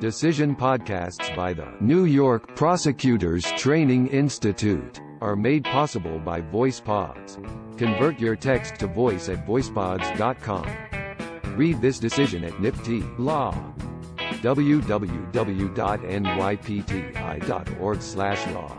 Decision podcasts by the New York Prosecutors Training Institute are made possible by VoicePods. Convert your text to voice at voicepods.com. Read this decision at NYPTI Law. www.nypti.org/law.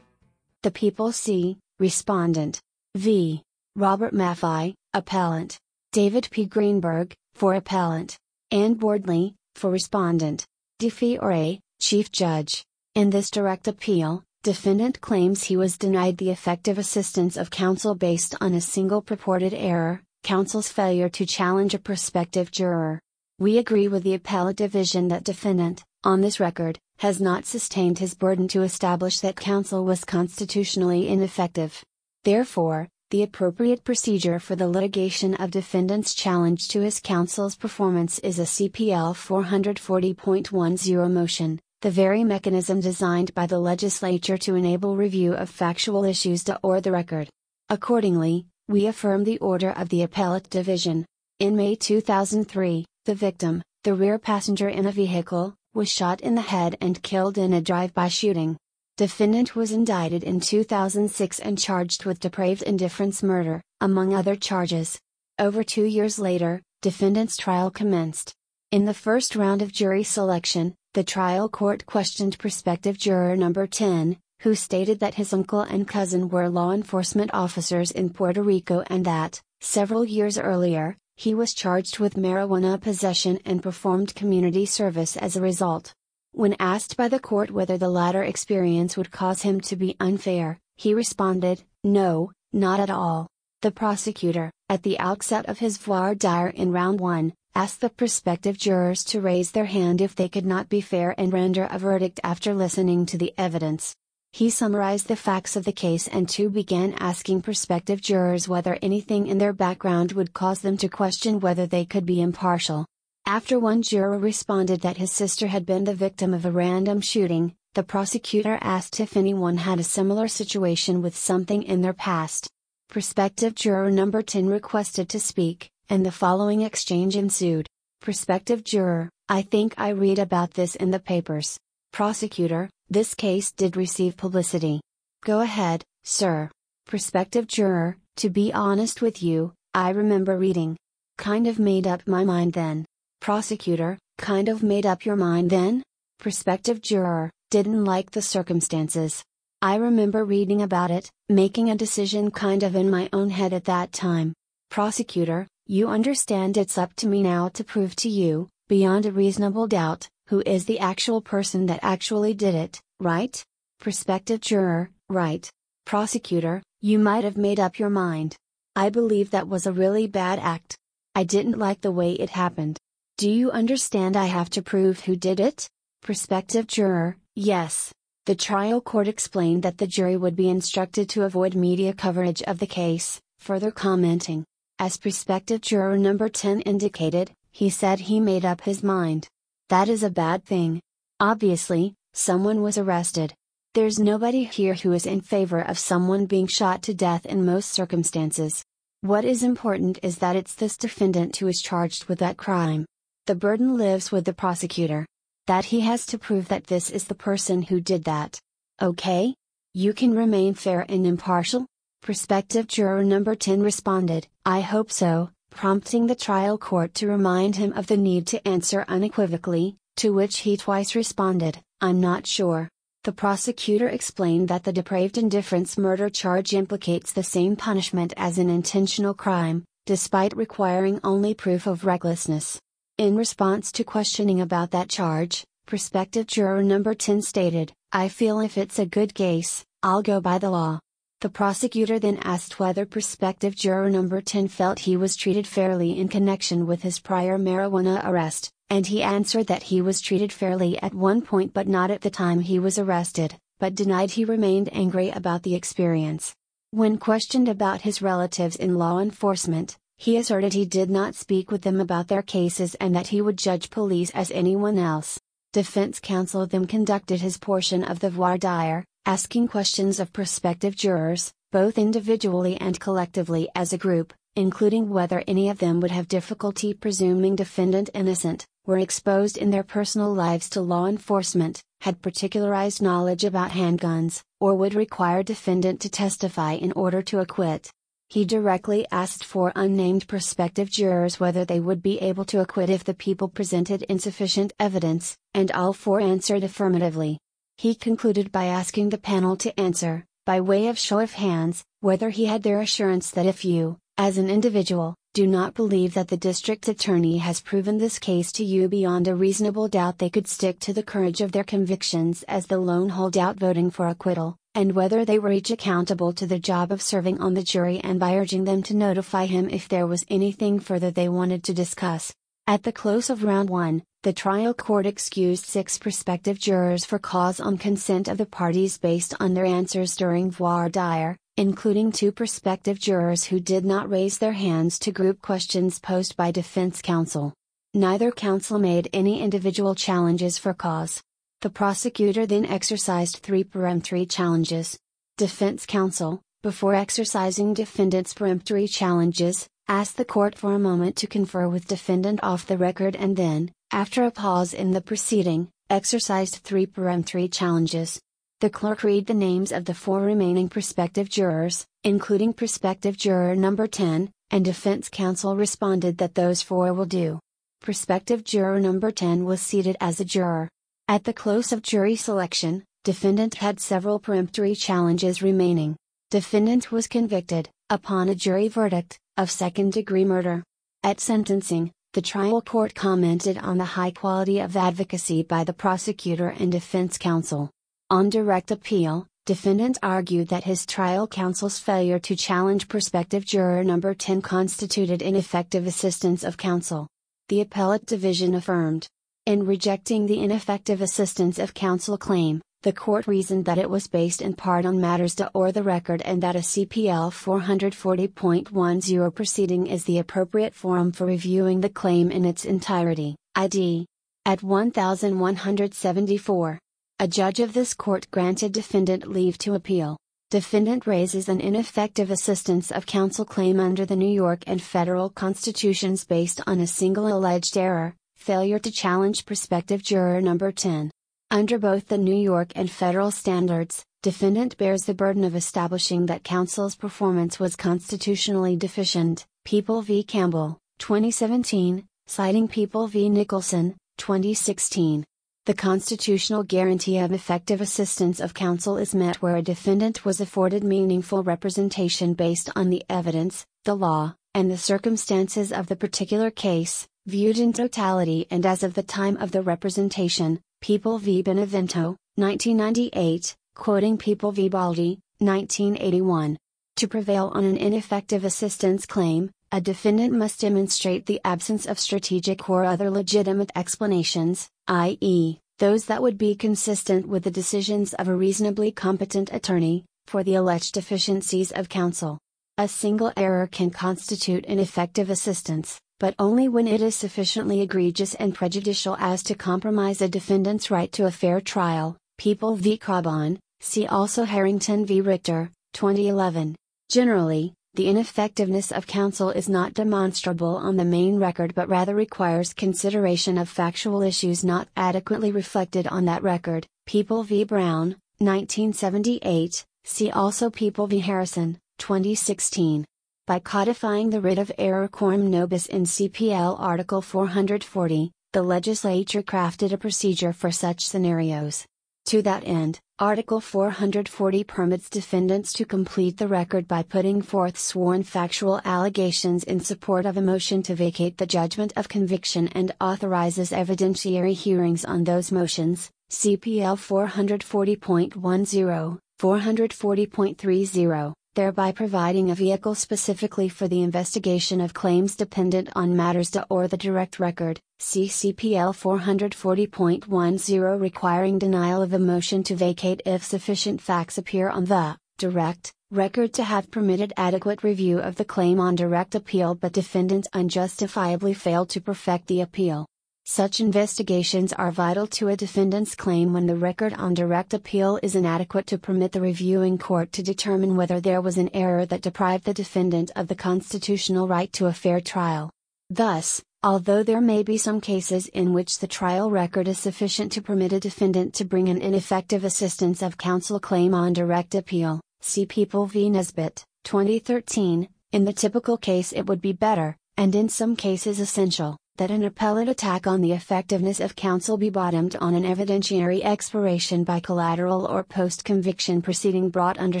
The People C. Respondent. V. Robert Maffei, Appellant. David P. Greenberg, for Appellant. Ann Bordley, for Respondent. DeFiore, Chief Judge. In this direct appeal, defendant claims he was denied the effective assistance of counsel based on a single purported error, counsel's failure to challenge a prospective juror. We agree with the appellate division that defendant, on this record, has not sustained his burden to establish that counsel was constitutionally ineffective. Therefore, the appropriate procedure for the litigation of defendant's challenge to his counsel's performance is a CPL 440.10 motion, the very mechanism designed by the legislature to enable review of factual issues dehors the record. Accordingly, we affirm the order of the appellate division. In May 2003, the victim, the rear passenger in a vehicle, was shot in the head and killed in a drive-by shooting. Defendant was indicted in 2006 and charged with depraved indifference murder, among other charges. Over two years later, defendant's trial commenced. In the first round of jury selection, the trial court questioned prospective juror number 10, who stated that his uncle and cousin were law enforcement officers in Puerto Rico and that, several years earlier, he was charged with marijuana possession and performed community service as a result. When asked by the court whether the latter experience would cause him to be unfair, he responded, No, not at all. The prosecutor, at the outset of his voir dire in round 1, asked the prospective jurors to raise their hand if they could not be fair and render a verdict after listening to the evidence. He summarized the facts of the case and two began asking prospective jurors whether anything in their background would cause them to question whether they could be impartial. After one juror responded that his sister had been the victim of a random shooting, the prosecutor asked if anyone had a similar situation with something in their past. Prospective juror number 10 requested to speak, and the following exchange ensued. Prospective juror, I think I read about this in the papers. Prosecutor, this case did receive publicity. Go ahead, sir. Prospective juror, to be honest with you, I remember reading. Kind of made up my mind then. Prosecutor, kind of made up your mind then? Prospective juror, didn't like the circumstances. I remember reading about it, making a decision kind of in my own head at that time. Prosecutor, you understand it's up to me now to prove to you, beyond a reasonable doubt, who is the actual person that actually did it, right? Prospective juror, right. Prosecutor, you might have made up your mind. I believe that was a really bad act. I didn't like the way it happened. Do you understand I have to prove who did it? Prospective juror, yes. The trial court explained that the jury would be instructed to avoid media coverage of the case, further commenting. As prospective juror number 10 indicated, he said he made up his mind. That is a bad thing. Obviously, someone was arrested. There's nobody here who is in favor of someone being shot to death in most circumstances. What is important is that it's this defendant who is charged with that crime. The burden lives with the prosecutor. That he has to prove that this is the person who did that. Okay? You can remain fair and impartial? Prospective juror number 10 responded, I hope so, prompting the trial court to remind him of the need to answer unequivocally, to which he twice responded, I'm not sure. The prosecutor explained that the depraved indifference murder charge implicates the same punishment as an intentional crime, despite requiring only proof of recklessness. In response to questioning about that charge, prospective juror number 10 stated, I feel if it's a good case, I'll go by the law. The prosecutor then asked whether prospective juror number 10 felt he was treated fairly in connection with his prior marijuana arrest, and he answered that he was treated fairly at one point but not at the time he was arrested, but denied he remained angry about the experience. When questioned about his relatives in law enforcement, he asserted he did not speak with them about their cases and that he would judge police as anyone else. Defense counsel then conducted his portion of the voir dire, asking questions of prospective jurors, both individually and collectively as a group, including whether any of them would have difficulty presuming defendant innocent, were exposed in their personal lives to law enforcement, had particularized knowledge about handguns, or would require defendant to testify in order to acquit. He directly asked four unnamed prospective jurors whether they would be able to acquit if the people presented insufficient evidence, and all four answered affirmatively. He concluded by asking the panel to answer, by way of show of hands, whether he had their assurance that if you, as an individual, do not believe that the district attorney has proven this case to you beyond a reasonable doubt they could stick to the courage of their convictions as the lone holdout voting for acquittal, and whether they were each accountable to the job of serving on the jury and by urging them to notify him if there was anything further they wanted to discuss. At the close of round one, the trial court excused six prospective jurors for cause on consent of the parties based on their answers during voir dire, including two prospective jurors who did not raise their hands to group questions posed by defense counsel. Neither counsel made any individual challenges for cause. The prosecutor then exercised three peremptory challenges. Defense counsel, before exercising defendant's peremptory challenges, asked the court for a moment to confer with defendant off the record and then, after a pause in the proceeding, exercised three peremptory challenges. The clerk read the names of the four remaining prospective jurors, including prospective juror number 10, and defense counsel responded that those four will do. Prospective juror number 10 was seated as a juror. At the close of jury selection, defendant had several peremptory challenges remaining. Defendant was convicted, upon a jury verdict, of second degree murder. At sentencing, the trial court commented on the high quality of advocacy by the prosecutor and defense counsel. On direct appeal, defendant argued that his trial counsel's failure to challenge prospective juror number 10 constituted ineffective assistance of counsel. The appellate division affirmed. In rejecting the ineffective assistance of counsel claim, the court reasoned that it was based in part on matters dehors the record and that a CPL 440.10 proceeding is the appropriate forum for reviewing the claim in its entirety, ID. At 1174. A judge of this court granted defendant leave to appeal. Defendant raises an ineffective assistance of counsel claim under the New York and federal constitutions based on a single alleged error, failure to challenge prospective juror number 10. Under both the New York and federal standards, defendant bears the burden of establishing that counsel's performance was constitutionally deficient. People v. Campbell, 2017, citing People v. Nicholson, 2016. The constitutional guarantee of effective assistance of counsel is met where a defendant was afforded meaningful representation based on the evidence, the law, and the circumstances of the particular case, viewed in totality and as of the time of the representation, People v. Benevento, 1998, quoting People v. Baldi, 1981. To prevail on an ineffective assistance claim, a defendant must demonstrate the absence of strategic or other legitimate explanations, i.e., those that would be consistent with the decisions of a reasonably competent attorney, for the alleged deficiencies of counsel. A single error can constitute ineffective assistance, but only when it is sufficiently egregious and prejudicial as to compromise a defendant's right to a fair trial. People v. Caban, see also Harrington v. Richter, 2011. Generally, the ineffectiveness of counsel is not demonstrable on the main record but rather requires consideration of factual issues not adequately reflected on that record. People v. Brown, 1978, see also People v. Harrison, 2016. By codifying the writ of error coram nobis in CPL Article 440, the legislature crafted a procedure for such scenarios. To that end, Article 440 permits defendants to complete the record by putting forth sworn factual allegations in support of a motion to vacate the judgment of conviction and authorizes evidentiary hearings on those motions. CPL 440.10, 440.30, thereby providing a vehicle specifically for the investigation of claims dependent on matters dehors the direct record, CCPL 440.10 requiring denial of a motion to vacate if sufficient facts appear on the direct record to have permitted adequate review of the claim on direct appeal but defendant unjustifiably failed to perfect the appeal. Such investigations are vital to a defendant's claim when the record on direct appeal is inadequate to permit the reviewing court to determine whether there was an error that deprived the defendant of the constitutional right to a fair trial. Thus, although there may be some cases in which the trial record is sufficient to permit a defendant to bring an ineffective assistance of counsel claim on direct appeal, see People v. Nesbitt, 2013, in the typical case it would be better, and in some cases essential that an appellate attack on the effectiveness of counsel be bottomed on an evidentiary expiration by collateral or post conviction proceeding brought under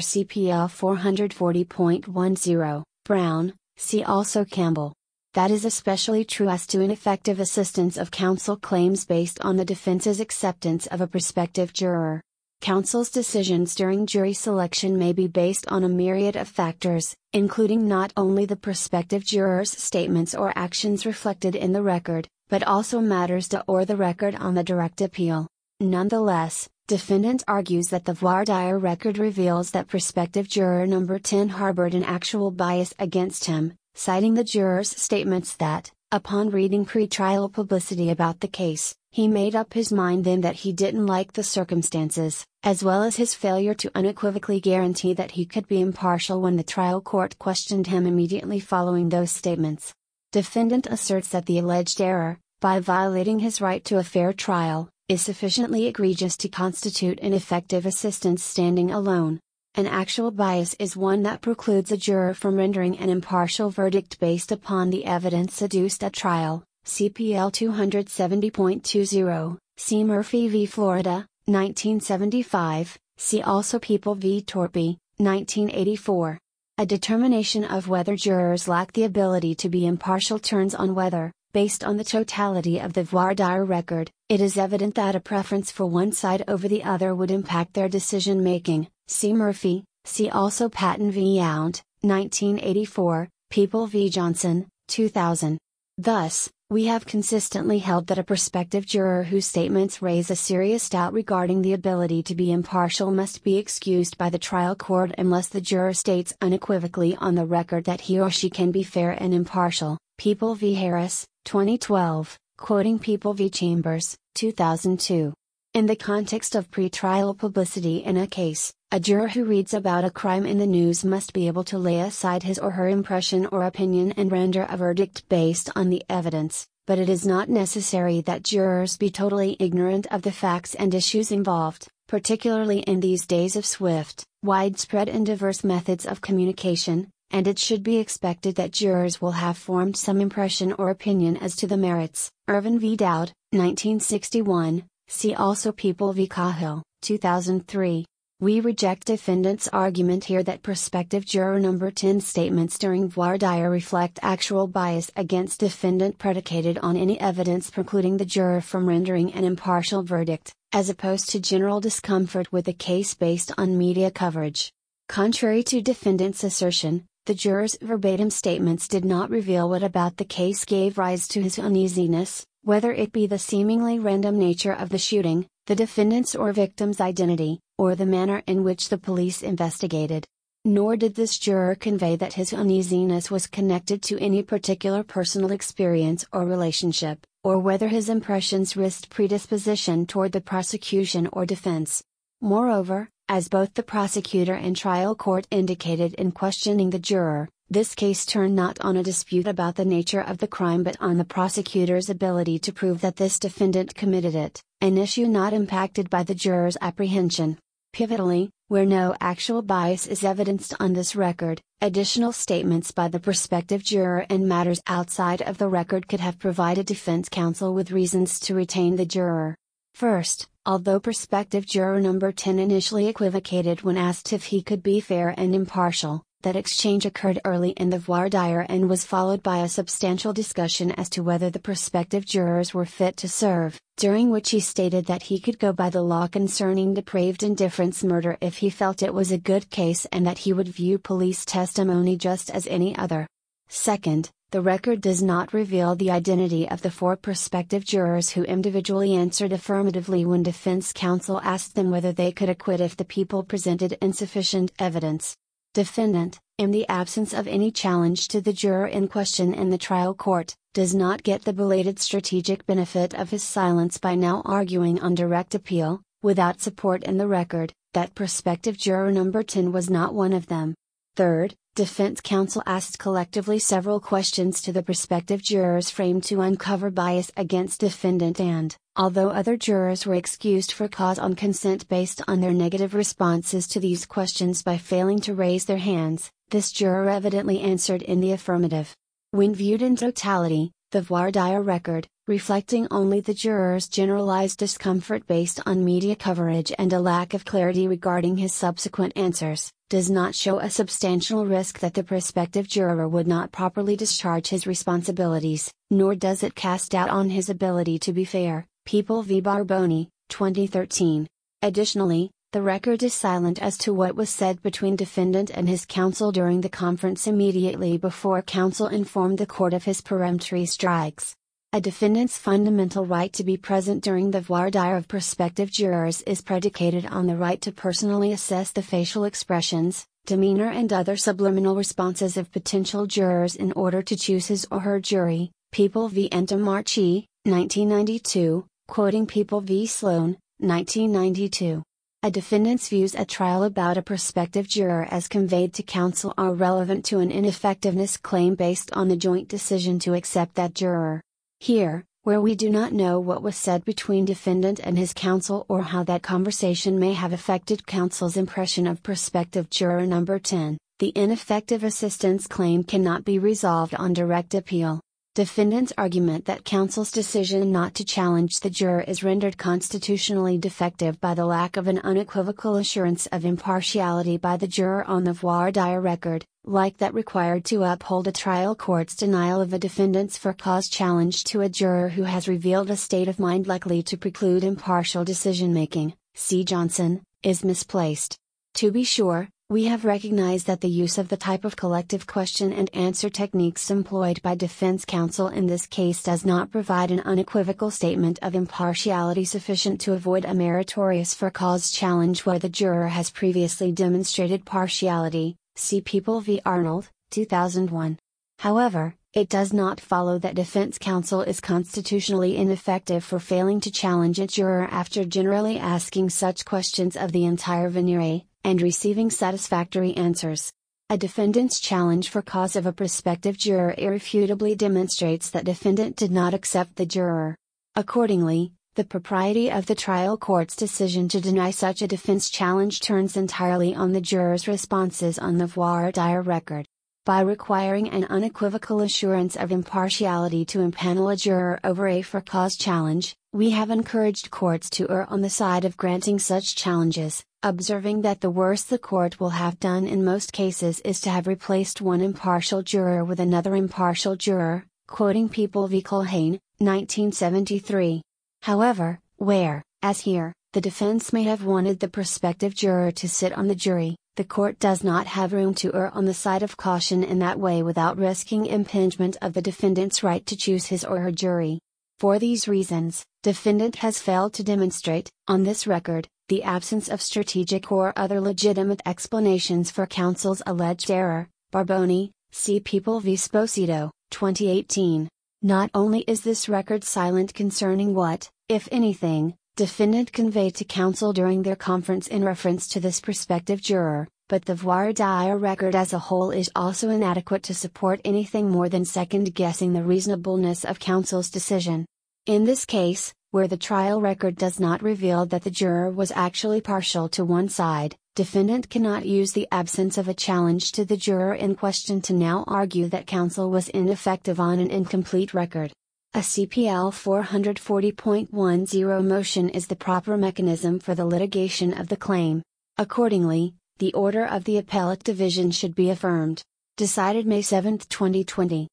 CPL 440.10, Brown, see also Campbell. That is especially true as to ineffective assistance of counsel claims based on the defense's acceptance of a prospective juror. Counsel's decisions during jury selection may be based on a myriad of factors, including not only the prospective juror's statements or actions reflected in the record, but also matters dehors the record on the direct appeal. Nonetheless, defendant argues that the voir dire record reveals that prospective juror number 10 harbored an actual bias against him, citing the juror's statements that, upon reading pre-trial publicity about the case, he made up his mind then that he didn't like the circumstances, as well as his failure to unequivocally guarantee that he could be impartial when the trial court questioned him immediately following those statements. Defendant asserts that the alleged error, by violating his right to a fair trial, is sufficiently egregious to constitute ineffective assistance standing alone. An actual bias is one that precludes a juror from rendering an impartial verdict based upon the evidence adduced at trial, CPL 270.20, see Murphy v. Florida, 1975, see also People v. Torpy, 1984. A determination of whether jurors lack the ability to be impartial turns on whether, based on the totality of the voir dire record, it is evident that a preference for one side over the other would impact their decision making. See Murphy, see also Patton v. Yount, 1984, People v. Johnson, 2000. Thus, we have consistently held that a prospective juror whose statements raise a serious doubt regarding the ability to be impartial must be excused by the trial court unless the juror states unequivocally on the record that he or she can be fair and impartial. People v. Harris, 2012, quoting People v. Chambers, 2002. In the context of pretrial publicity in a case, a juror who reads about a crime in the news must be able to lay aside his or her impression or opinion and render a verdict based on the evidence, but it is not necessary that jurors be totally ignorant of the facts and issues involved, particularly in these days of swift, widespread and diverse methods of communication, and it should be expected that jurors will have formed some impression or opinion as to the merits. Irvin v. Dowd, 1961, see also People v. Cahill, 2003. We reject defendant's argument here that prospective juror number 10 statements during voir dire reflect actual bias against defendant predicated on any evidence precluding the juror from rendering an impartial verdict, as opposed to general discomfort with the case based on media coverage. Contrary to defendant's assertion, the juror's verbatim statements did not reveal what about the case gave rise to his uneasiness, whether it be the seemingly random nature of the shooting, the defendant's or victim's identity, or the manner in which the police investigated. Nor did this juror convey that his uneasiness was connected to any particular personal experience or relationship, or whether his impressions risked predisposition toward the prosecution or defense. Moreover, as both the prosecutor and trial court indicated in questioning the juror, this case turned not on a dispute about the nature of the crime but on the prosecutor's ability to prove that this defendant committed it, an issue not impacted by the juror's apprehension. Pivotally, where no actual bias is evidenced on this record, additional statements by the prospective juror and matters outside of the record could have provided defense counsel with reasons to retain the juror. First, although prospective juror number 10 initially equivocated when asked if he could be fair and impartial, that exchange occurred early in the voir dire and was followed by a substantial discussion as to whether the prospective jurors were fit to serve, during which he stated that he could go by the law concerning depraved indifference murder if he felt it was a good case and that he would view police testimony just as any other. Second, the record does not reveal the identity of the four prospective jurors who individually answered affirmatively when defense counsel asked them whether they could acquit if the people presented insufficient evidence. Defendant, in the absence of any challenge to the juror in question in the trial court, does not get the belated strategic benefit of his silence by now arguing on direct appeal, without support in the record, that prospective juror number 10 was not one of them. Third, defense counsel asked collectively several questions to the prospective jurors framed to uncover bias against defendant and, although other jurors were excused for cause on consent based on their negative responses to these questions by failing to raise their hands, this juror evidently answered in the affirmative. When viewed in totality, the voir dire record, reflecting only the juror's generalized discomfort based on media coverage and a lack of clarity regarding his subsequent answers, does not show a substantial risk that the prospective juror would not properly discharge his responsibilities, nor does it cast doubt on his ability to be fair. People v. Barboni, 2013. Additionally, the record is silent as to what was said between defendant and his counsel during the conference immediately before counsel informed the court of his peremptory strikes. A defendant's fundamental right to be present during the voir dire of prospective jurors is predicated on the right to personally assess the facial expressions, demeanor, and other subliminal responses of potential jurors in order to choose his or her jury. People v. Antomarchi, 1992, quoting People v. Sloan, 1992. A defendant's views at trial about a prospective juror as conveyed to counsel are relevant to an ineffectiveness claim based on the joint decision to accept that juror. Here, where we do not know what was said between defendant and his counsel or how that conversation may have affected counsel's impression of prospective juror number 10, the ineffective assistance claim cannot be resolved on direct appeal. Defendant's argument that counsel's decision not to challenge the juror is rendered constitutionally defective by the lack of an unequivocal assurance of impartiality by the juror on the voir dire record, like that required to uphold a trial court's denial of a defendant's for cause challenge to a juror who has revealed a state of mind likely to preclude impartial decision making, see Johnson, is misplaced. To be sure, we have recognized that the use of the type of collective question and answer techniques employed by defense counsel in this case does not provide an unequivocal statement of impartiality sufficient to avoid a meritorious for cause challenge where the juror has previously demonstrated partiality. See People v. Arnold, 2001. However, it does not follow that defense counsel is constitutionally ineffective for failing to challenge a juror after generally asking such questions of the entire venire, and receiving satisfactory answers. A defendant's challenge for cause of a prospective juror irrefutably demonstrates that defendant did not accept the juror. Accordingly, the propriety of the trial court's decision to deny such a defense challenge turns entirely on the juror's responses on the voir dire record. By requiring an unequivocal assurance of impartiality to impanel a juror over a for cause challenge, we have encouraged courts to err on the side of granting such challenges, observing that the worst the court will have done in most cases is to have replaced one impartial juror with another impartial juror, quoting People v. Culhane, 1973. However, where, as here, the defense may have wanted the prospective juror to sit on the jury, the court does not have room to err on the side of caution in that way without risking impingement of the defendant's right to choose his or her jury. For these reasons, defendant has failed to demonstrate, on this record, the absence of strategic or other legitimate explanations for counsel's alleged error, Barboni, see People v. Sposito, 2018. Not only is this record silent concerning what, if anything, defendant conveyed to counsel during their conference in reference to this prospective juror, but the voir dire record as a whole is also inadequate to support anything more than second guessing the reasonableness of counsel's decision. In this case, where the trial record does not reveal that the juror was actually partial to one side, defendant cannot use the absence of a challenge to the juror in question to now argue that counsel was ineffective on an incomplete record. A CPL 440.10 motion is the proper mechanism for the litigation of the claim. Accordingly, the order of the appellate division should be affirmed. Decided May 7, 2020.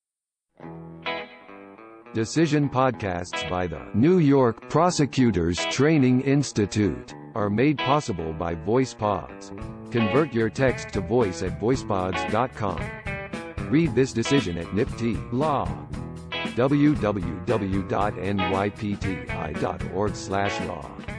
Decision podcasts by the New York Prosecutors Training Institute are made possible by VoicePods. Convert your text to voice at voicepods.com. Read this decision at NYPTI Law. www.nypti.org/law.